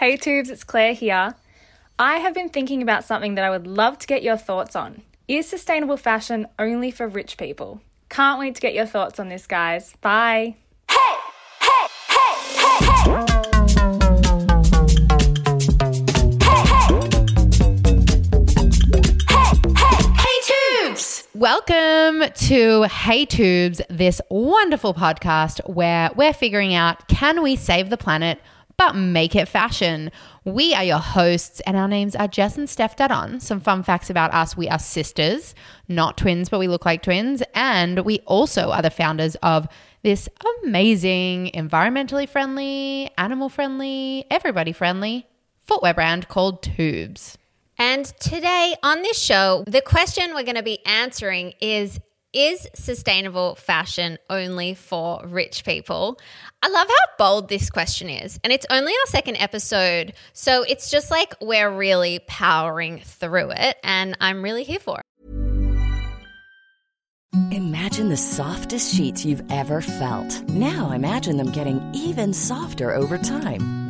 Hey Twoobs, it's Claire here. I have been thinking about something that I would love to get your thoughts on. Is sustainable fashion only for rich people? Can't wait to get your thoughts on this, guys. Bye. Hey, hey, hey, hey, hey. Hey, hey. Hey, hey, Hey Twoobs. Welcome to Hey Twoobs, this wonderful podcast where we're figuring out can we save the planet but make it fashion. We are your hosts, and our names are Jess and Stef Dadon. Some fun facts about us we are sisters, not twins, but we look like twins. And we also are the founders of this amazing, environmentally friendly, animal friendly, everybody friendly footwear brand called Twoobs. And today on this show, the question we're going to be answering is is sustainable fashion only for rich people? I love how bold this question is. And it's only our second episode. So it's just like we're really powering through it. And I'm really here for it. Imagine the softest sheets you've ever felt. Now imagine them getting even softer over time.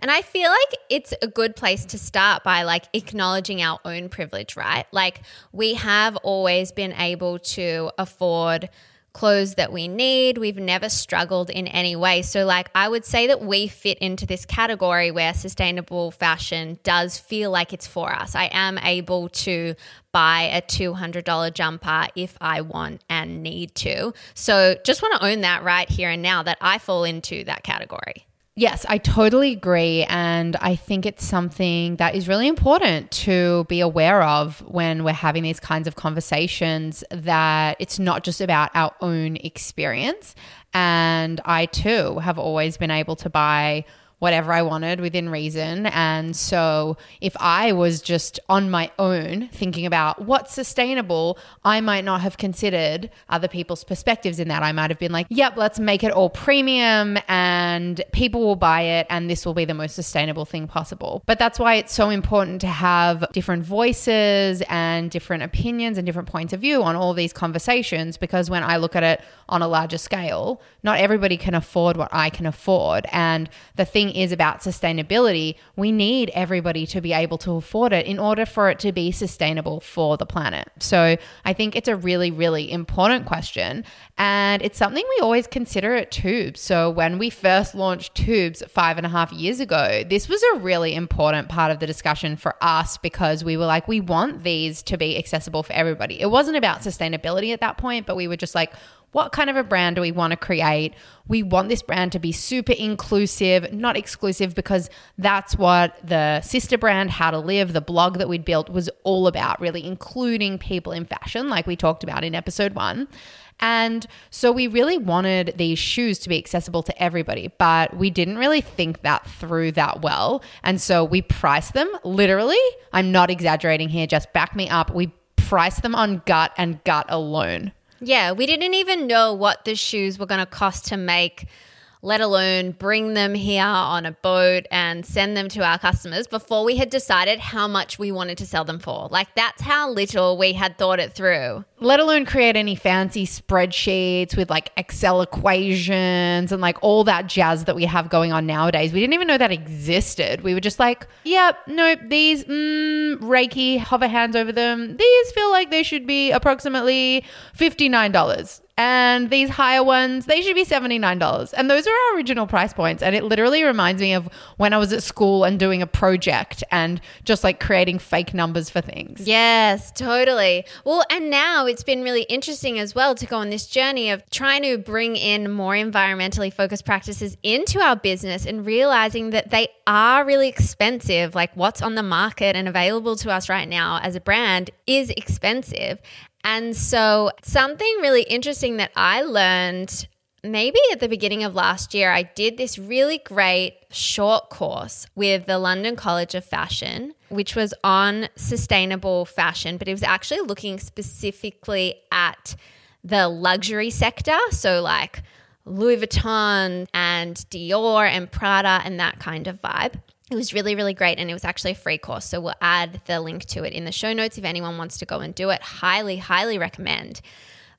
And I feel like it's a good place to start by like acknowledging our own privilege, right? Like we have always been able to afford clothes that we need. We've never struggled in any way. So, like, I would say that we fit into this category where sustainable fashion does feel like it's for us. I am able to buy a $200 jumper if I want and need to. So, just want to own that right here and now that I fall into that category. Yes, I totally agree. And I think it's something that is really important to be aware of when we're having these kinds of conversations that it's not just about our own experience. And I too have always been able to buy whatever I wanted within reason. And so if I was just on my own thinking about what's sustainable, I might not have considered other people's perspectives in that. I might have been like, yep, let's make it all premium and people will buy it and this will be the most sustainable thing possible. But that's why it's so important to have different voices and different opinions and different points of view on all these conversations because when I look at it on a larger scale, not everybody can afford what I can afford. And the thing is about sustainability, we need everybody to be able to afford it in order for it to be sustainable for the planet. So I think it's a really, really important question. And it's something we always consider at Twoobs. So when we first launched Twoobs five and a half years ago, this was a really important part of the discussion for us because we were like, we want these to be accessible for everybody. It wasn't about sustainability at that point, but we were just like, what kind of a brand do we want to create? We want this brand to be super inclusive, not exclusive, because that's what the sister brand, How Two Live, the blog that we'd built was all about, really including people in fashion, like we talked about in episode one. And so we really wanted these shoes to be accessible to everybody, but we didn't really think that through that well. And so we priced them literally, I'm not exaggerating here, just back me up. We priced them on gut and gut alone. Yeah, we didn't even know what the shoes were going to cost to make let alone bring them here on a boat and send them to our customers before we had decided how much we wanted to sell them for. Like, that's how little we had thought it through. Let alone create any fancy spreadsheets with like Excel equations and like all that jazz that we have going on nowadays. We didn't even know that existed. We were just like, yep, yeah, nope, these, mm, Reiki, hover hands over them. These feel like they should be approximately $59 and these higher ones they should be $79 and those are our original price points. And it literally reminds me of when i was at school and doing a project and just like creating fake numbers for things. Yes totally. Well and now it's been really interesting as well to go on this journey of trying to bring in more environmentally focused practices into our business and realizing that they are really expensive. Like what's on the market and available to us right now as a brand is expensive and so, something really interesting that I learned maybe at the beginning of last year, I did this really great short course with the London College of Fashion, which was on sustainable fashion, but it was actually looking specifically at the luxury sector. So, like Louis Vuitton and Dior and Prada and that kind of vibe. It was really, really great. And it was actually a free course. So we'll add the link to it in the show notes if anyone wants to go and do it. Highly, highly recommend.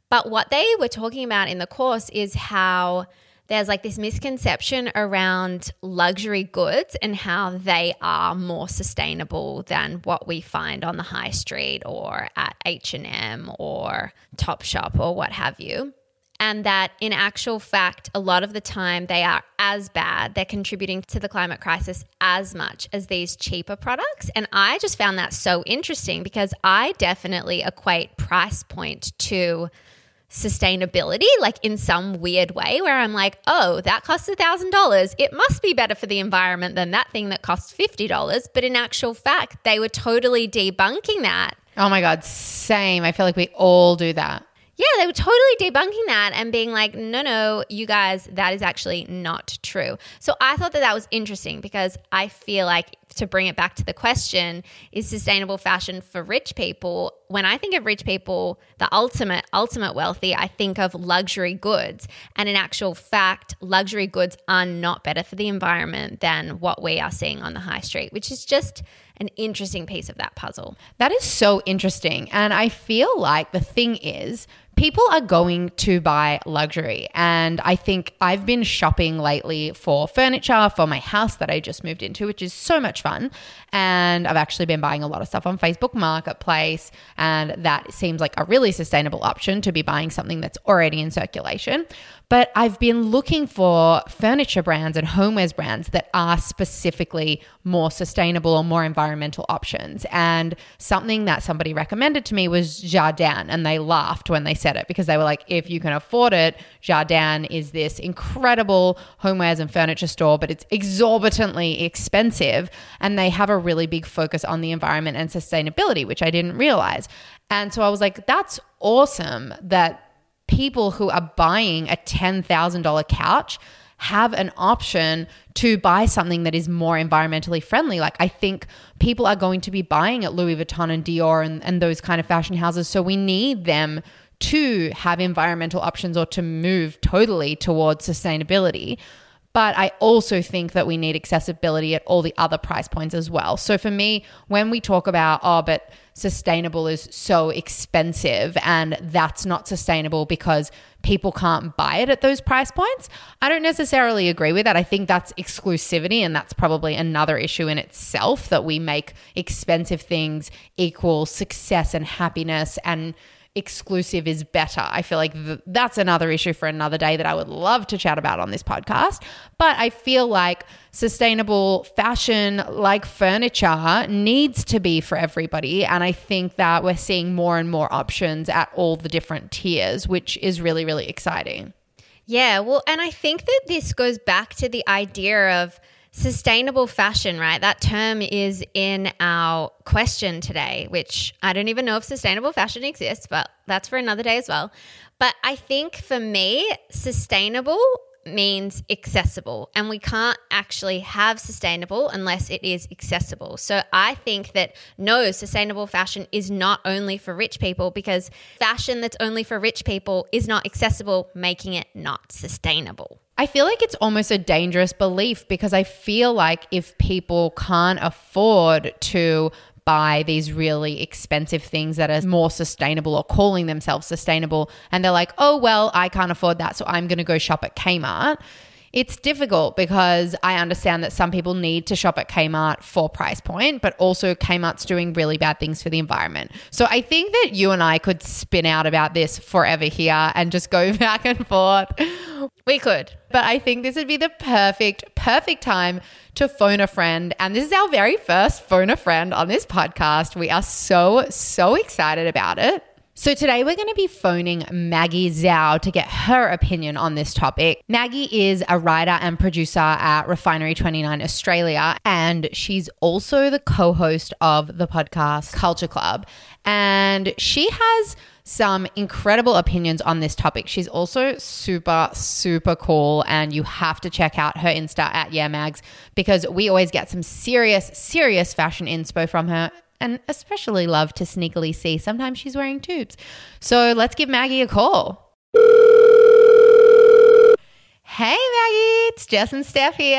But what they were talking about in the course is how there's like this misconception around luxury goods and how they are more sustainable than what we find on the high street or at H&M or Topshop or what have you and that in actual fact, a lot of the time they are as bad. They're contributing to the climate crisis as much as these cheaper products. And I just found that so interesting because I definitely equate price point to sustainability, like in some weird way, where I'm like, oh, that costs a $1,000. It must be better for the environment than that thing that costs $50. But in actual fact, they were totally debunking that. Oh my God, same. I feel like we all do that. Yeah, they were totally debunking that and being like, no, no, you guys, that is actually not true. So I thought that that was interesting because I feel like to bring it back to the question, is sustainable fashion for rich people? When I think of rich people, the ultimate, ultimate wealthy, I think of luxury goods. And in actual fact, luxury goods are not better for the environment than what we are seeing on the high street, which is just an interesting piece of that puzzle. That is so interesting. And I feel like the thing is, people are going to buy luxury. And I think I've been shopping lately for furniture for my house that I just moved into, which is so much fun. And I've actually been buying a lot of stuff on Facebook Marketplace. And that seems like a really sustainable option to be buying something that's already in circulation. But I've been looking for furniture brands and homewares brands that are specifically more sustainable or more environmental options. And something that somebody recommended to me was Jardan. And they laughed when they said it because they were like, if you can afford it, Jardan is this incredible homewares and furniture store, but it's exorbitantly expensive. And they have a really big focus on the environment and sustainability, which I didn't realize. And so I was like, that's awesome that people who are buying a $10,000 couch have an option to buy something that is more environmentally friendly. Like, I think people are going to be buying at Louis Vuitton and Dior and, and those kind of fashion houses. So, we need them to have environmental options or to move totally towards sustainability. But I also think that we need accessibility at all the other price points as well. So for me, when we talk about, oh, but sustainable is so expensive and that's not sustainable because people can't buy it at those price points, I don't necessarily agree with that. I think that's exclusivity and that's probably another issue in itself that we make expensive things equal success and happiness and exclusive is better. I feel like th- that's another issue for another day that I would love to chat about on this podcast. But I feel like sustainable fashion, like furniture, needs to be for everybody. And I think that we're seeing more and more options at all the different tiers, which is really, really exciting. Yeah. Well, and I think that this goes back to the idea of, Sustainable fashion, right? That term is in our question today, which I don't even know if sustainable fashion exists, but that's for another day as well. But I think for me, sustainable means accessible, and we can't actually have sustainable unless it is accessible. So I think that no, sustainable fashion is not only for rich people because fashion that's only for rich people is not accessible, making it not sustainable. I feel like it's almost a dangerous belief because I feel like if people can't afford to buy these really expensive things that are more sustainable or calling themselves sustainable, and they're like, oh, well, I can't afford that, so I'm going to go shop at Kmart it's difficult because I understand that some people need to shop at Kmart for price point, but also Kmart's doing really bad things for the environment. So I think that you and I could spin out about this forever here and just go back and forth. We could. But I think this would be the perfect, perfect time to phone a friend. And this is our very first phone a friend on this podcast. We are so, so excited about it. So, today we're going to be phoning Maggie Zhao to get her opinion on this topic. Maggie is a writer and producer at Refinery 29 Australia, and she's also the co host of the podcast Culture Club. And she has some incredible opinions on this topic. She's also super, super cool, and you have to check out her Insta at Yeah Mags because we always get some serious, serious fashion inspo from her and especially love to sneakily see sometimes she's wearing Twoobs. So let's give Maggie a call. Hey Maggie, it's Jess and Steph here.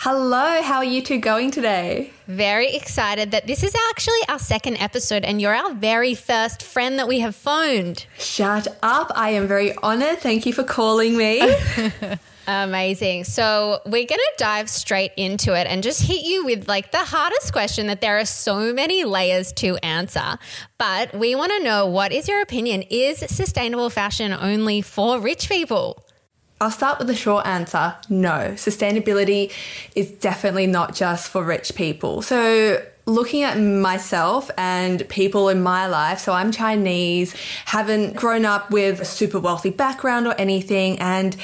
Hello, how are you two going today? Very excited that this is actually our second episode and you're our very first friend that we have phoned. Shut up, I am very honored. Thank you for calling me. Amazing. So, we're going to dive straight into it and just hit you with like the hardest question that there are so many layers to answer. But we want to know what is your opinion? Is sustainable fashion only for rich people? I'll start with the short answer no. Sustainability is definitely not just for rich people. So, looking at myself and people in my life, so I'm Chinese, haven't grown up with a super wealthy background or anything, and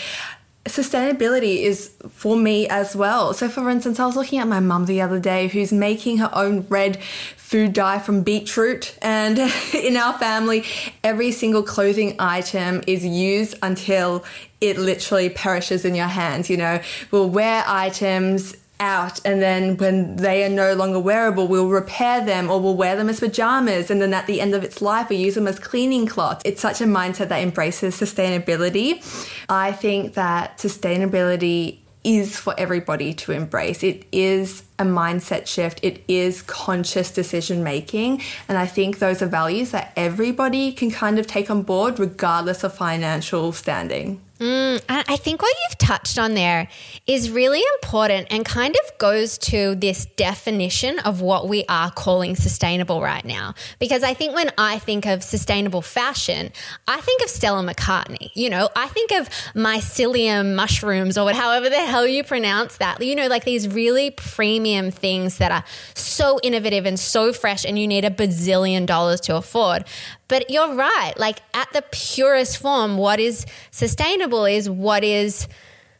sustainability is for me as well. So, for instance, I was looking at my mum the other day who's making her own red food dye from beetroot. And in our family, every single clothing item is used until it literally perishes in your hands. You know, we'll wear items out and then when they are no longer wearable we'll repair them or we'll wear them as pajamas and then at the end of its life we use them as cleaning cloths it's such a mindset that embraces sustainability. I think that sustainability is for everybody to embrace. It is a mindset shift. It is conscious decision making and i think those are values that everybody can kind of take on board regardless of financial standing Mm, I think what you've touched on there is really important and kind of goes to this definition of what we are calling sustainable right now. Because I think when I think of sustainable fashion, I think of Stella McCartney. You know, I think of mycelium mushrooms or however the hell you pronounce that. You know, like these really premium things that are so innovative and so fresh, and you need a bazillion dollars to afford. But you're right. Like at the purest form, what is sustainable is what is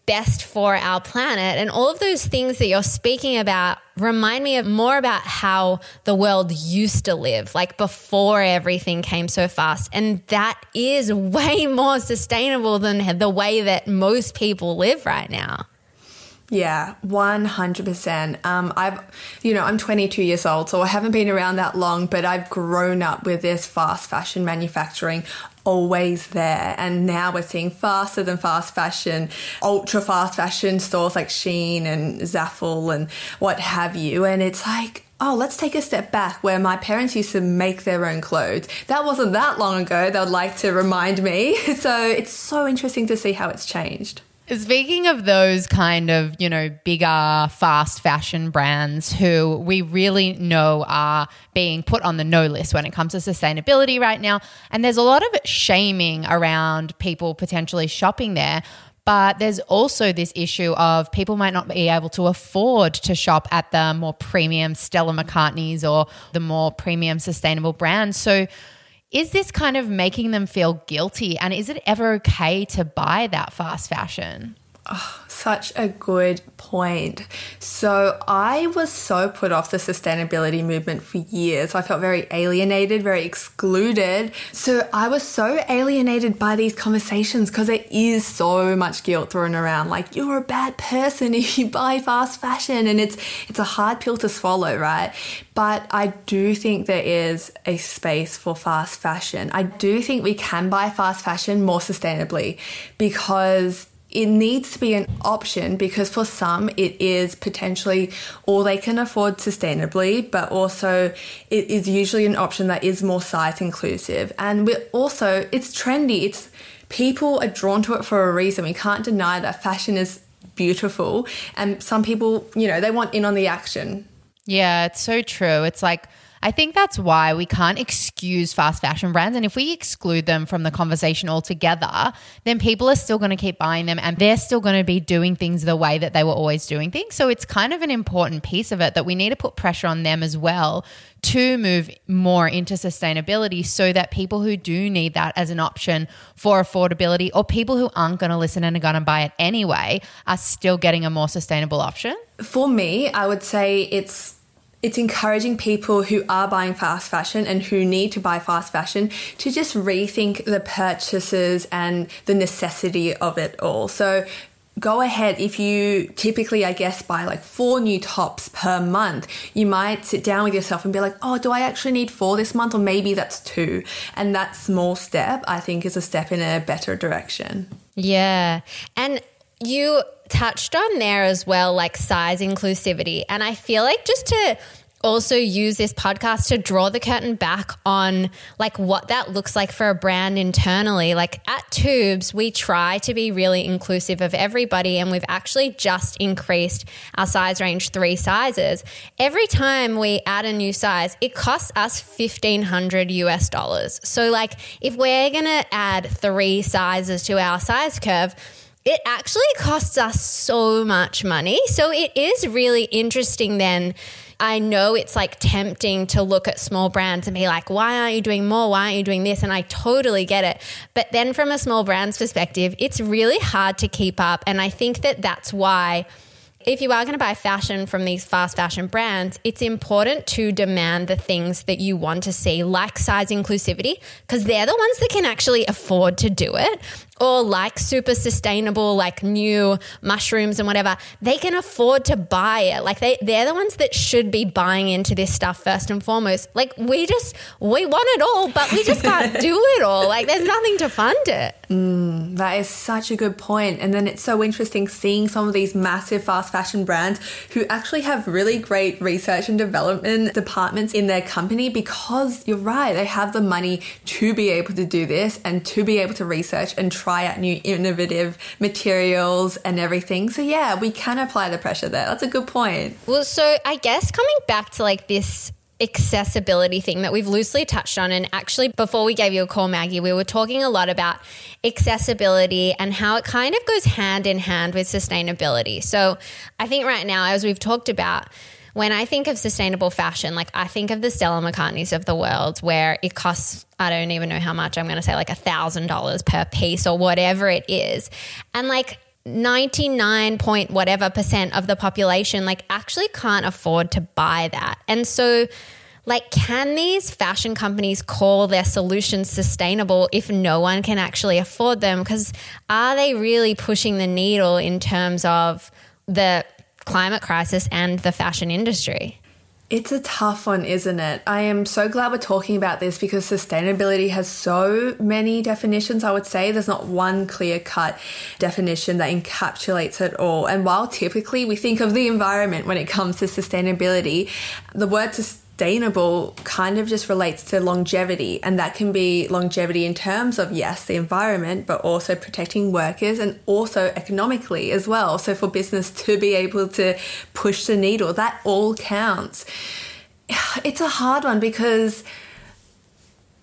best for our planet. And all of those things that you're speaking about remind me of more about how the world used to live, like before everything came so fast. And that is way more sustainable than the way that most people live right now. Yeah, 100%. Um, I've, you know, I'm 22 years old, so I haven't been around that long, but I've grown up with this fast fashion manufacturing always there. And now we're seeing faster than fast fashion, ultra fast fashion stores like Shein and Zaful and what have you. And it's like, oh, let's take a step back where my parents used to make their own clothes. That wasn't that long ago. They would like to remind me. So it's so interesting to see how it's changed. Speaking of those kind of, you know, bigger fast fashion brands who we really know are being put on the no list when it comes to sustainability right now, and there's a lot of shaming around people potentially shopping there. But there's also this issue of people might not be able to afford to shop at the more premium Stella McCartney's or the more premium sustainable brands. So, is this kind of making them feel guilty? And is it ever okay to buy that fast fashion? Oh, such a good point. So, I was so put off the sustainability movement for years. I felt very alienated, very excluded. So, I was so alienated by these conversations because there is so much guilt thrown around. Like, you're a bad person if you buy fast fashion, and it's it's a hard pill to swallow, right? But I do think there is a space for fast fashion. I do think we can buy fast fashion more sustainably because it needs to be an option because for some it is potentially all they can afford sustainably, but also it is usually an option that is more size inclusive. And we're also it's trendy. It's people are drawn to it for a reason. We can't deny that fashion is beautiful and some people, you know, they want in on the action. Yeah, it's so true. It's like I think that's why we can't excuse fast fashion brands. And if we exclude them from the conversation altogether, then people are still going to keep buying them and they're still going to be doing things the way that they were always doing things. So it's kind of an important piece of it that we need to put pressure on them as well to move more into sustainability so that people who do need that as an option for affordability or people who aren't going to listen and are going to buy it anyway are still getting a more sustainable option? For me, I would say it's it's encouraging people who are buying fast fashion and who need to buy fast fashion to just rethink the purchases and the necessity of it all. So go ahead. If you typically i guess buy like four new tops per month you might sit down with yourself and be like oh do i actually need four this month? Or maybe that's two. And that small step i think is a step in a better direction. Yeah. And you touched on there as well, like size inclusivity. And I feel like just to also use this podcast to draw the curtain back on like what that looks like for a brand internally. Like at Twoobs we try to be really inclusive of everybody and we've actually just increased our size range three sizes. Every time we add a new size it costs us 1500 us dollars. So like if we're gonna add three sizes to our size curve it actually costs us so much money. So it is really interesting then. I know it's like tempting to look at small brands and be like, why aren't you doing more? Why aren't you doing this? And I totally get it. But then from a small brand's perspective, it's really hard to keep up. And I think that that's why if you are going to buy fashion from these fast fashion brands, it's important to demand the things that you want to see, like size inclusivity, because they're the ones that can actually afford to do it or like super sustainable, like new mushrooms and whatever, they can afford to buy it. Like they, they're the ones that should be buying into this stuff first and foremost. Like we just, we want it all, but we just can't do it all. Like there's nothing to fund it. Mm, that is such a good point. And then it's so interesting seeing some of these massive fast fashion brands who actually have really great research and development departments in their company because you're right, they have the money to be able to do this and to be able to research and try try out new innovative materials and everything. So yeah, we can apply the pressure there. That's a good point. Well, so I guess coming back to like this accessibility thing that we've loosely touched on. And actually, before we gave you a call, Maggie, we were talking a lot about accessibility and how it kind of goes hand in hand with sustainability. So I think right now, as we've talked about, when I think of sustainable fashion, like I think of the Stella McCartneys of the world where it costs, I don't even know how much, I'm going to say like a thousand dollars per piece or whatever it is. And like 99 point whatever percent of the population like actually can't afford to buy that. And so like can these fashion companies call their solutions sustainable if no one can actually afford them because are they really pushing the needle in terms of the climate crisis and the fashion industry? It's a tough one, isn't it? I am so glad we're talking about this because sustainability has so many definitions. I would say there's not one clear cut definition that encapsulates it all. And while typically we think of the environment when it comes to sustainability, the word sustainable kind of just relates to longevity, and that can be longevity in terms of, yes, the environment, but also protecting workers and also economically as well. So, for business to be able to push the needle, that all counts. It's a hard one because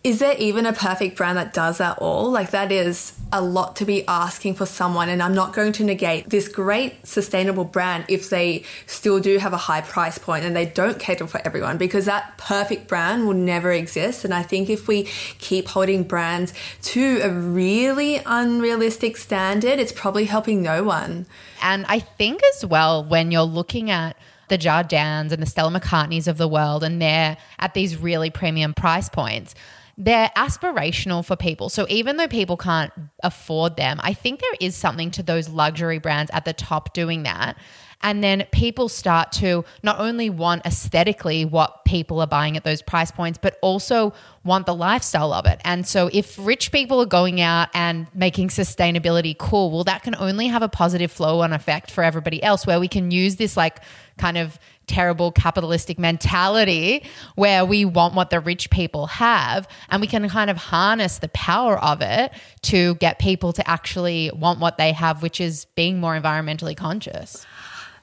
is there even a perfect brand that does that all? Like, that is a lot to be asking for someone. And I'm not going to negate this great sustainable brand if they still do have a high price point and they don't cater for everyone because that perfect brand will never exist. And I think if we keep holding brands to a really unrealistic standard, it's probably helping no one. And I think as well, when you're looking at the Jardans and the Stella McCartneys of the world and they're at these really premium price points they're aspirational for people. So even though people can't afford them, I think there is something to those luxury brands at the top doing that. And then people start to not only want aesthetically what people are buying at those price points, but also want the lifestyle of it. And so if rich people are going out and making sustainability cool, well, that can only have a positive flow on effect for everybody else, where we can use this like kind of terrible capitalistic mentality where we want what the rich people have and we can kind of harness the power of it to get people to actually want what they have which is being more environmentally conscious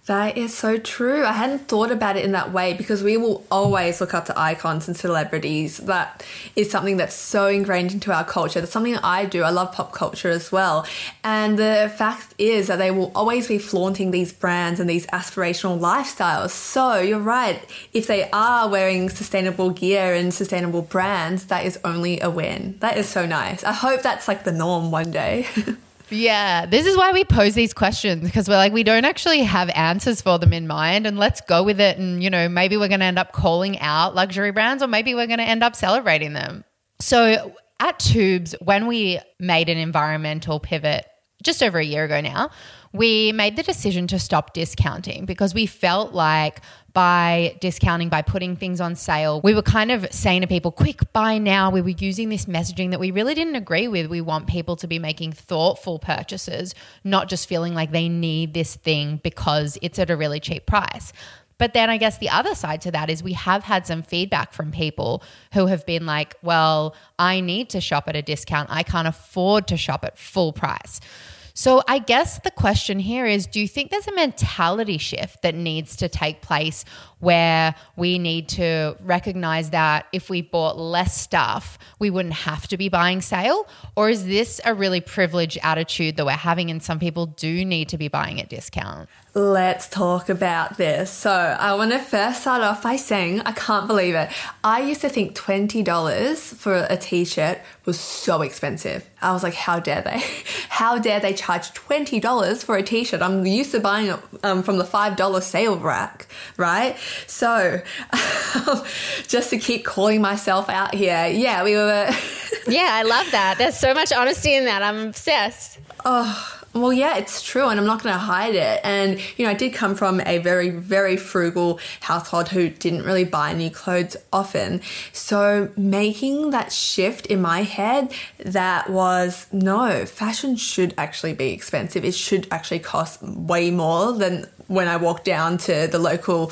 That is so true. I hadn't thought about it in that way because we will always look up to icons and celebrities. That is something that's so ingrained into our culture. That's something that I do. I love pop culture as well. And the fact is that they will always be flaunting these brands and these aspirational lifestyles. So you're right. If they are wearing sustainable gear and sustainable brands, that is only a win. That is so nice. I hope that's like the norm one day. Yeah, this is why we pose these questions because we're like, we don't actually have answers for them in mind. And let's go with it. And, you know, maybe we're going to end up calling out luxury brands or maybe we're going to end up celebrating them. So at Twoobs, when we made an environmental pivot just over a year ago now, we made the decision to stop discounting because we felt like by discounting, by putting things on sale, we were kind of saying to people, quick, buy now. We were using this messaging that we really didn't agree with. We want people to be making thoughtful purchases, not just feeling like they need this thing because it's at a really cheap price. But then I guess the other side to that is we have had some feedback from people who have been like, well, I need to shop at a discount. I can't afford to shop at full price. So I guess the question here is do you think there's a mentality shift that needs to take place where we need to recognize that if we bought less stuff, we wouldn't have to be buying sale? Or is this a really privileged attitude that we're having and some people do need to be buying at discount? Let's talk about this. So, I want to first start off by saying I can't believe it. I used to think $20 for a t shirt was so expensive. I was like, how dare they? How dare they charge $20 for a t shirt? I'm used to buying it um, from the $5 sale rack, right? So, um, just to keep calling myself out here, yeah, we were. yeah, I love that. There's so much honesty in that. I'm obsessed. Oh, well, yeah, it's true, and I'm not going to hide it. And, you know, I did come from a very, very frugal household who didn't really buy new clothes often. So, making that shift in my head that was no, fashion should actually be expensive. It should actually cost way more than when I walk down to the local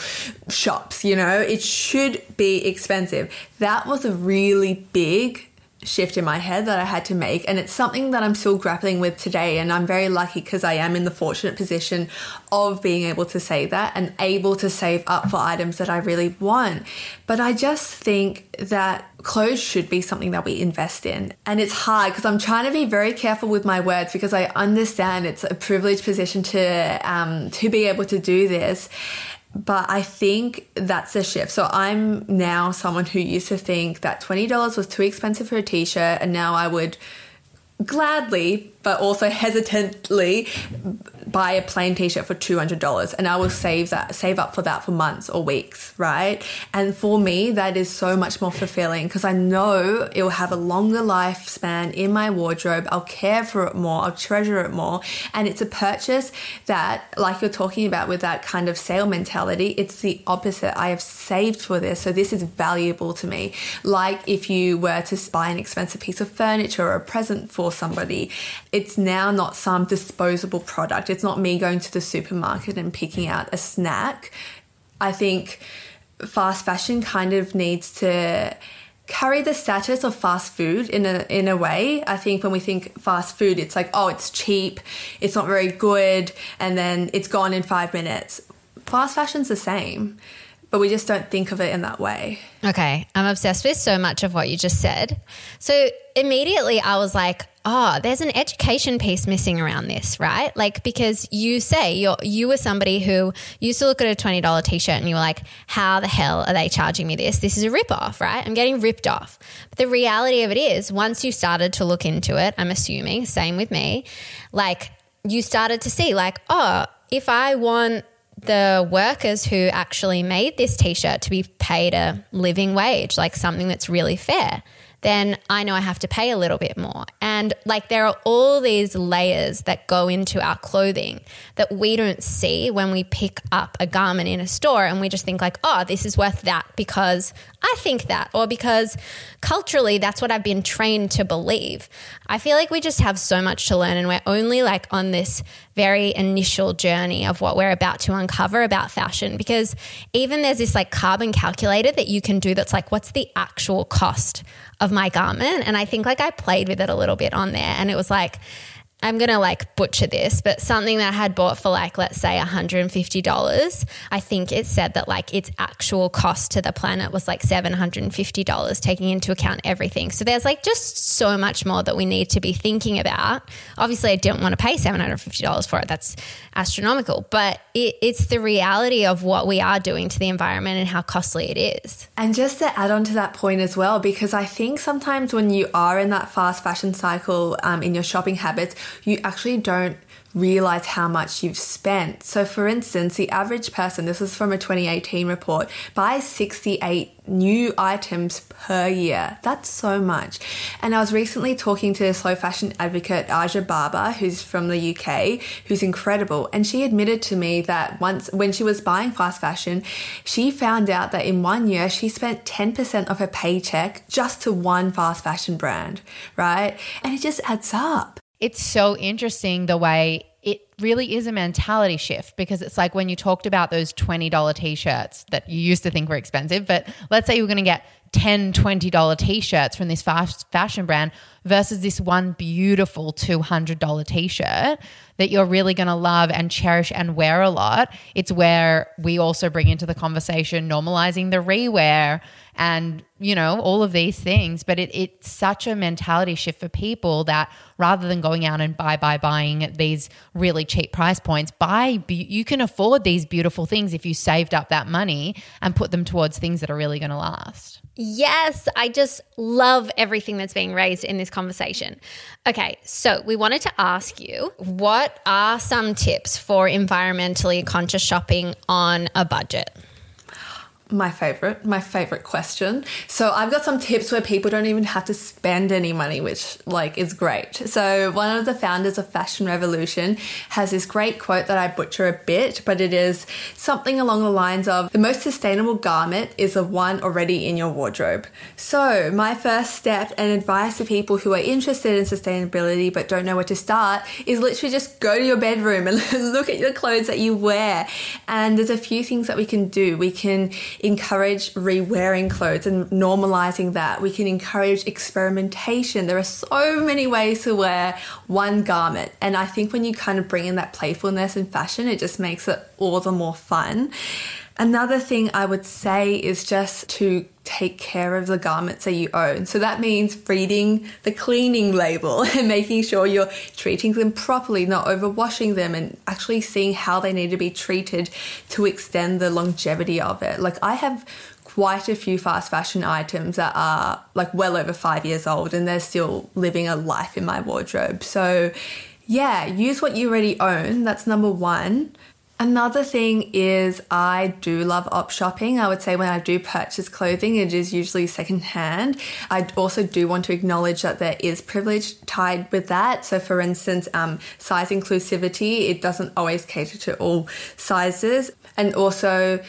shops, you know, it should be expensive. That was a really big shift in my head that I had to make. And it's something that I'm still grappling with today. And I'm very lucky because I am in the fortunate position of being able to say that and able to save up for items that I really want. But I just think that clothes should be something that we invest in. And it's hard because I'm trying to be very careful with my words because I understand it's a privileged position to um, to be able to do this but I think that's a shift. So I'm now someone who used to think that $20 was too expensive for a t shirt, and now I would gladly but also hesitantly buy a plain t-shirt for $200 and I will save that save up for that for months or weeks, right? And for me that is so much more fulfilling because I know it will have a longer lifespan in my wardrobe. I'll care for it more, I'll treasure it more, and it's a purchase that like you're talking about with that kind of sale mentality, it's the opposite. I have saved for this, so this is valuable to me. Like if you were to buy an expensive piece of furniture or a present for somebody it's now not some disposable product. It's not me going to the supermarket and picking out a snack. I think fast fashion kind of needs to carry the status of fast food in a in a way. I think when we think fast food, it's like, oh, it's cheap, it's not very good, and then it's gone in five minutes. Fast fashion's the same, but we just don't think of it in that way. Okay, I'm obsessed with so much of what you just said. So immediately I was like, oh, there's an education piece missing around this, right? Like because you say you're you were somebody who used to look at a twenty dollar t shirt and you were like, how the hell are they charging me this? This is a rip off, right? I'm getting ripped off. But the reality of it is, once you started to look into it, I'm assuming, same with me, like you started to see like, oh, if I want the workers who actually made this t shirt to be paid a living wage, like something that's really fair then I know I have to pay a little bit more. And like there are all these layers that go into our clothing that we don't see when we pick up a garment in a store and we just think like, "Oh, this is worth that because I think that or because culturally that's what I've been trained to believe." I feel like we just have so much to learn and we're only like on this very initial journey of what we're about to uncover about fashion because even there's this like carbon calculator that you can do that's like what's the actual cost of my garment. And I think like I played with it a little bit on there and it was like, I'm going to like butcher this, but something that I had bought for like, let's say $150, I think it said that like its actual cost to the planet was like $750, taking into account everything. So there's like just so much more that we need to be thinking about. Obviously, I didn't want to pay $750 for it. That's astronomical, but it, it's the reality of what we are doing to the environment and how costly it is. And just to add on to that point as well, because I think sometimes when you are in that fast fashion cycle um, in your shopping habits, you actually don't realize how much you've spent. So, for instance, the average person, this is from a 2018 report, buys 68 new items per year. That's so much. And I was recently talking to a slow fashion advocate, Aja Barber, who's from the UK, who's incredible. And she admitted to me that once, when she was buying fast fashion, she found out that in one year she spent 10% of her paycheck just to one fast fashion brand, right? And it just adds up it's so interesting the way it really is a mentality shift because it's like when you talked about those $20 t-shirts that you used to think were expensive but let's say you're going to get 10 $20 t-shirts from this fast fashion brand versus this one beautiful $200 t-shirt that you're really going to love and cherish and wear a lot. It's where we also bring into the conversation normalizing the rewear and you know all of these things. But it, it's such a mentality shift for people that rather than going out and buy buy buying at these really cheap price points buy you can afford these beautiful things if you saved up that money and put them towards things that are really going to last Yes, I just love everything that's being raised in this conversation. Okay, so we wanted to ask you what are some tips for environmentally conscious shopping on a budget? My favorite, my favorite question. So I've got some tips where people don't even have to spend any money, which like is great. So one of the founders of Fashion Revolution has this great quote that I butcher a bit, but it is something along the lines of the most sustainable garment is the one already in your wardrobe. So my first step and advice to people who are interested in sustainability but don't know where to start is literally just go to your bedroom and look at the clothes that you wear. And there's a few things that we can do. We can encourage re-wearing clothes and normalizing that. We can encourage experimentation. There are so many ways to wear one garment. And I think when you kind of bring in that playfulness in fashion, it just makes it all the more fun. Another thing I would say is just to take care of the garments that you own. So that means reading the cleaning label and making sure you're treating them properly, not overwashing them, and actually seeing how they need to be treated to extend the longevity of it. Like I have quite a few fast fashion items that are like well over five years old and they're still living a life in my wardrobe. So yeah, use what you already own. That's number one. Another thing is I do love op shopping. I would say when I do purchase clothing, it is usually secondhand. I also do want to acknowledge that there is privilege tied with that. So, for instance, um, size inclusivity, it doesn't always cater to all sizes. And also,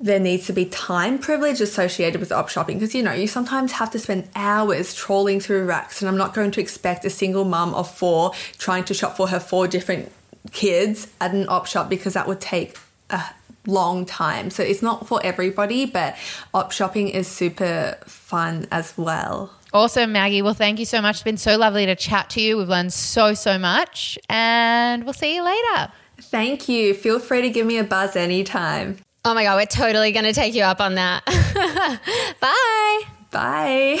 there needs to be time privilege associated with op shopping because you know you sometimes have to spend hours trawling through racks and i'm not going to expect a single mum of four trying to shop for her four different kids at an op shop because that would take a long time. So it's not for everybody, but op shopping is super fun as well. Awesome, Maggie. Well, thank you so much. It's been so lovely to chat to you. We've learned so, so much, and we'll see you later. Thank you. Feel free to give me a buzz anytime. Oh my God, we're totally going to take you up on that. Bye. Bye.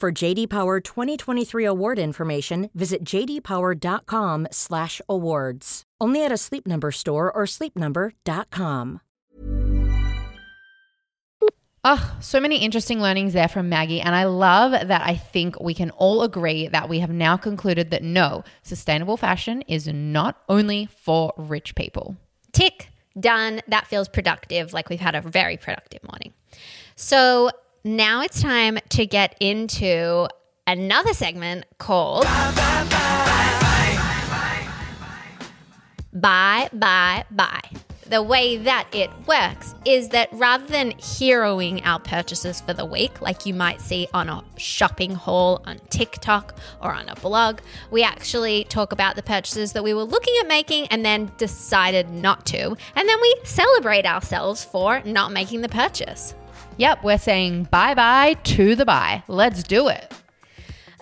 For JD Power 2023 award information, visit jdpower.com/awards. Only at a Sleep Number store or sleepnumber.com. Oh, so many interesting learnings there from Maggie. And I love that I think we can all agree that we have now concluded that no, sustainable fashion is not only for rich people. Tick, done. That feels productive. Like we've had a very productive morning. So now it's time to get into another segment called Bye, Bye, Bye. The way that it works is that rather than heroing our purchases for the week, like you might see on a shopping haul on TikTok or on a blog, we actually talk about the purchases that we were looking at making and then decided not to. And then we celebrate ourselves for not making the purchase. Yep, we're saying bye bye to the buy. Let's do it.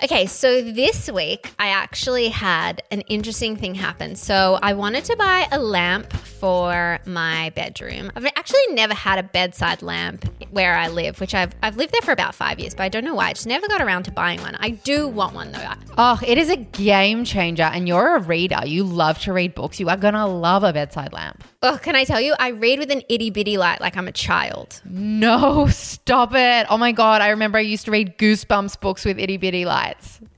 Okay, so this week I actually had an interesting thing happen. So I wanted to buy a lamp for my bedroom. I've actually never had a bedside lamp where I live, which I've I've lived there for about five years, but I don't know why. I just never got around to buying one. I do want one though. Oh, it is a game changer. And you're a reader. You love to read books. You are going to love a bedside lamp. Oh, can I tell you? I read with an itty bitty light like I'm a child. No, stop it. Oh my God. I remember I used to read Goosebumps books with itty bitty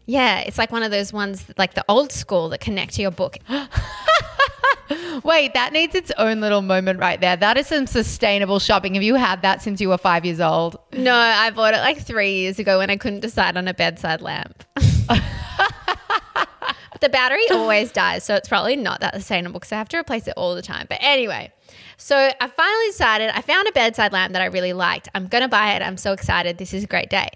Yeah, it's like one of those ones like the old school that connect to your book. Wait, that needs its own little moment right there. That is some sustainable shopping. Have you had that since you were five years old? No, I bought it like three years ago when I couldn't decide on a bedside lamp. but the battery always dies, so it's probably not that sustainable because I have to replace it all the time. But anyway, so I finally decided I found a bedside lamp that I really liked. I'm going to buy it. I'm so excited. This is a great day.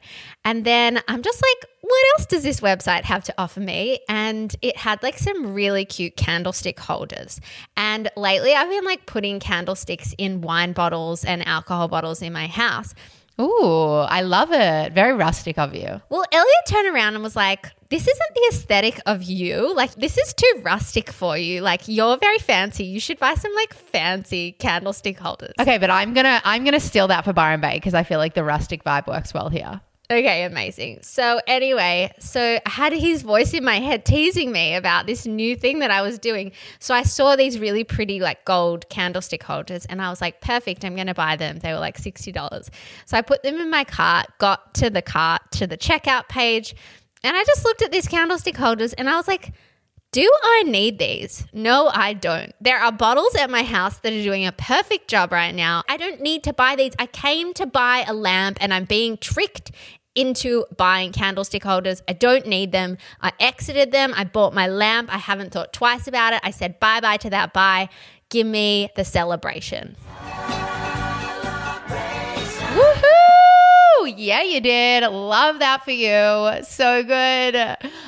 And then I'm just like, what else does this website have to offer me? And it had like some really cute candlestick holders. And lately I've been like putting candlesticks in wine bottles and alcohol bottles in my house. Ooh, I love it. Very rustic of you. Well, Elliot turned around and was like, This isn't the aesthetic of you. Like, this is too rustic for you. Like, you're very fancy. You should buy some like fancy candlestick holders. Okay, but I'm gonna I'm gonna steal that for Byron Bay because I feel like the rustic vibe works well here. Okay, amazing. So, anyway, so I had his voice in my head teasing me about this new thing that I was doing. So, I saw these really pretty, like gold candlestick holders, and I was like, perfect, I'm going to buy them. They were like $60. So, I put them in my cart, got to the cart, to the checkout page, and I just looked at these candlestick holders and I was like, do I need these? No, I don't. There are bottles at my house that are doing a perfect job right now. I don't need to buy these. I came to buy a lamp and I'm being tricked into buying candlestick holders. I don't need them. I exited them. I bought my lamp. I haven't thought twice about it. I said bye bye to that buy. Give me the celebration. Woohoo! Yeah, you did. Love that for you. So good.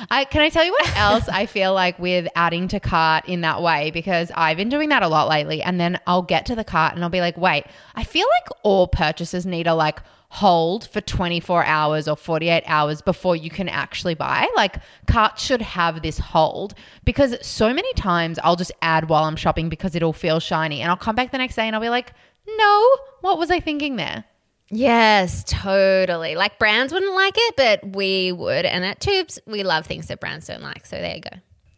I, can I tell you what else I feel like with adding to cart in that way? Because I've been doing that a lot lately. And then I'll get to the cart and I'll be like, wait, I feel like all purchases need a like hold for 24 hours or 48 hours before you can actually buy. Like carts should have this hold because so many times I'll just add while I'm shopping because it'll feel shiny and I'll come back the next day and I'll be like, no, what was I thinking there? Yes, totally. Like brands wouldn't like it, but we would. And at Twoobs, we love things that brands don't like. So there you go.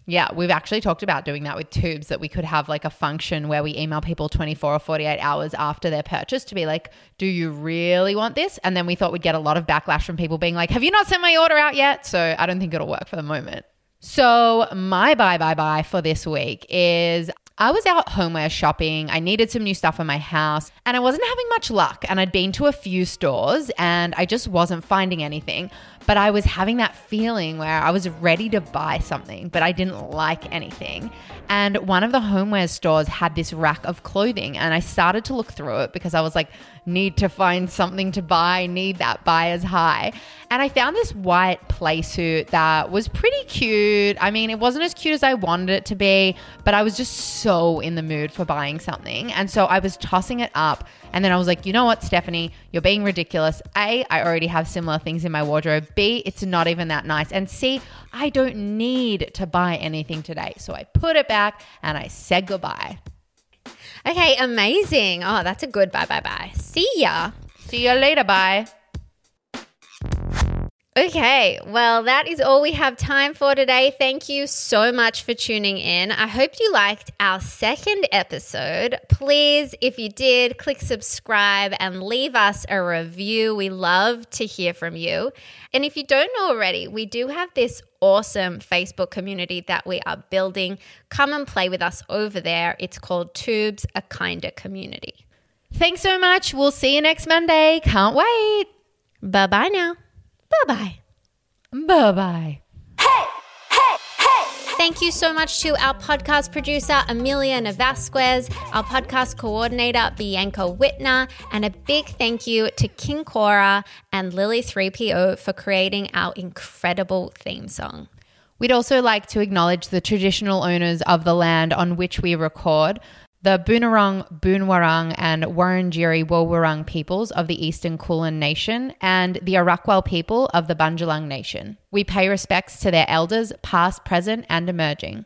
Yeah, we've actually talked about doing that with Twoobs that we could have like a function where we email people 24 or 48 hours after their purchase to be like, do you really want this? And then we thought we'd get a lot of backlash from people being like, have you not sent my order out yet? So I don't think it'll work for the moment. So my bye bye bye for this week is I was out homeware shopping. I needed some new stuff in my house and I wasn't having much luck. And I'd been to a few stores and I just wasn't finding anything. But I was having that feeling where I was ready to buy something, but I didn't like anything. And one of the homeware stores had this rack of clothing and I started to look through it because I was like, need to find something to buy, need that buyer's high. And I found this white play suit that was pretty cute. I mean, it wasn't as cute as I wanted it to be, but I was just so in the mood for buying something. And so I was tossing it up. And then I was like, you know what, Stephanie, you're being ridiculous. A, I already have similar things in my wardrobe. B, it's not even that nice. And C, I don't need to buy anything today. So I put it back and I said goodbye. Okay, amazing. Oh, that's a good bye bye bye. See ya. See you later. Bye. Okay, well, that is all we have time for today. Thank you so much for tuning in. I hope you liked our second episode. Please, if you did, click subscribe and leave us a review. We love to hear from you. And if you don't know already, we do have this awesome Facebook community that we are building. Come and play with us over there. It's called Twoobs, a Kinder Community. Thanks so much. We'll see you next Monday. Can't wait. Bye bye now. Bye bye. Bye bye. Hey! Hey! Hey! Thank you so much to our podcast producer, Amelia Navasquez, our podcast coordinator, Bianca Whitner, and a big thank you to King Cora and Lily 3PO for creating our incredible theme song. We'd also like to acknowledge the traditional owners of the land on which we record, the Boonwurrung, Boonwurrung, and Wurundjeri Woi peoples of the Eastern Kulin Nation, and the Arakwal people of the Bundjalung Nation. We pay respects to their elders, past, present, and emerging.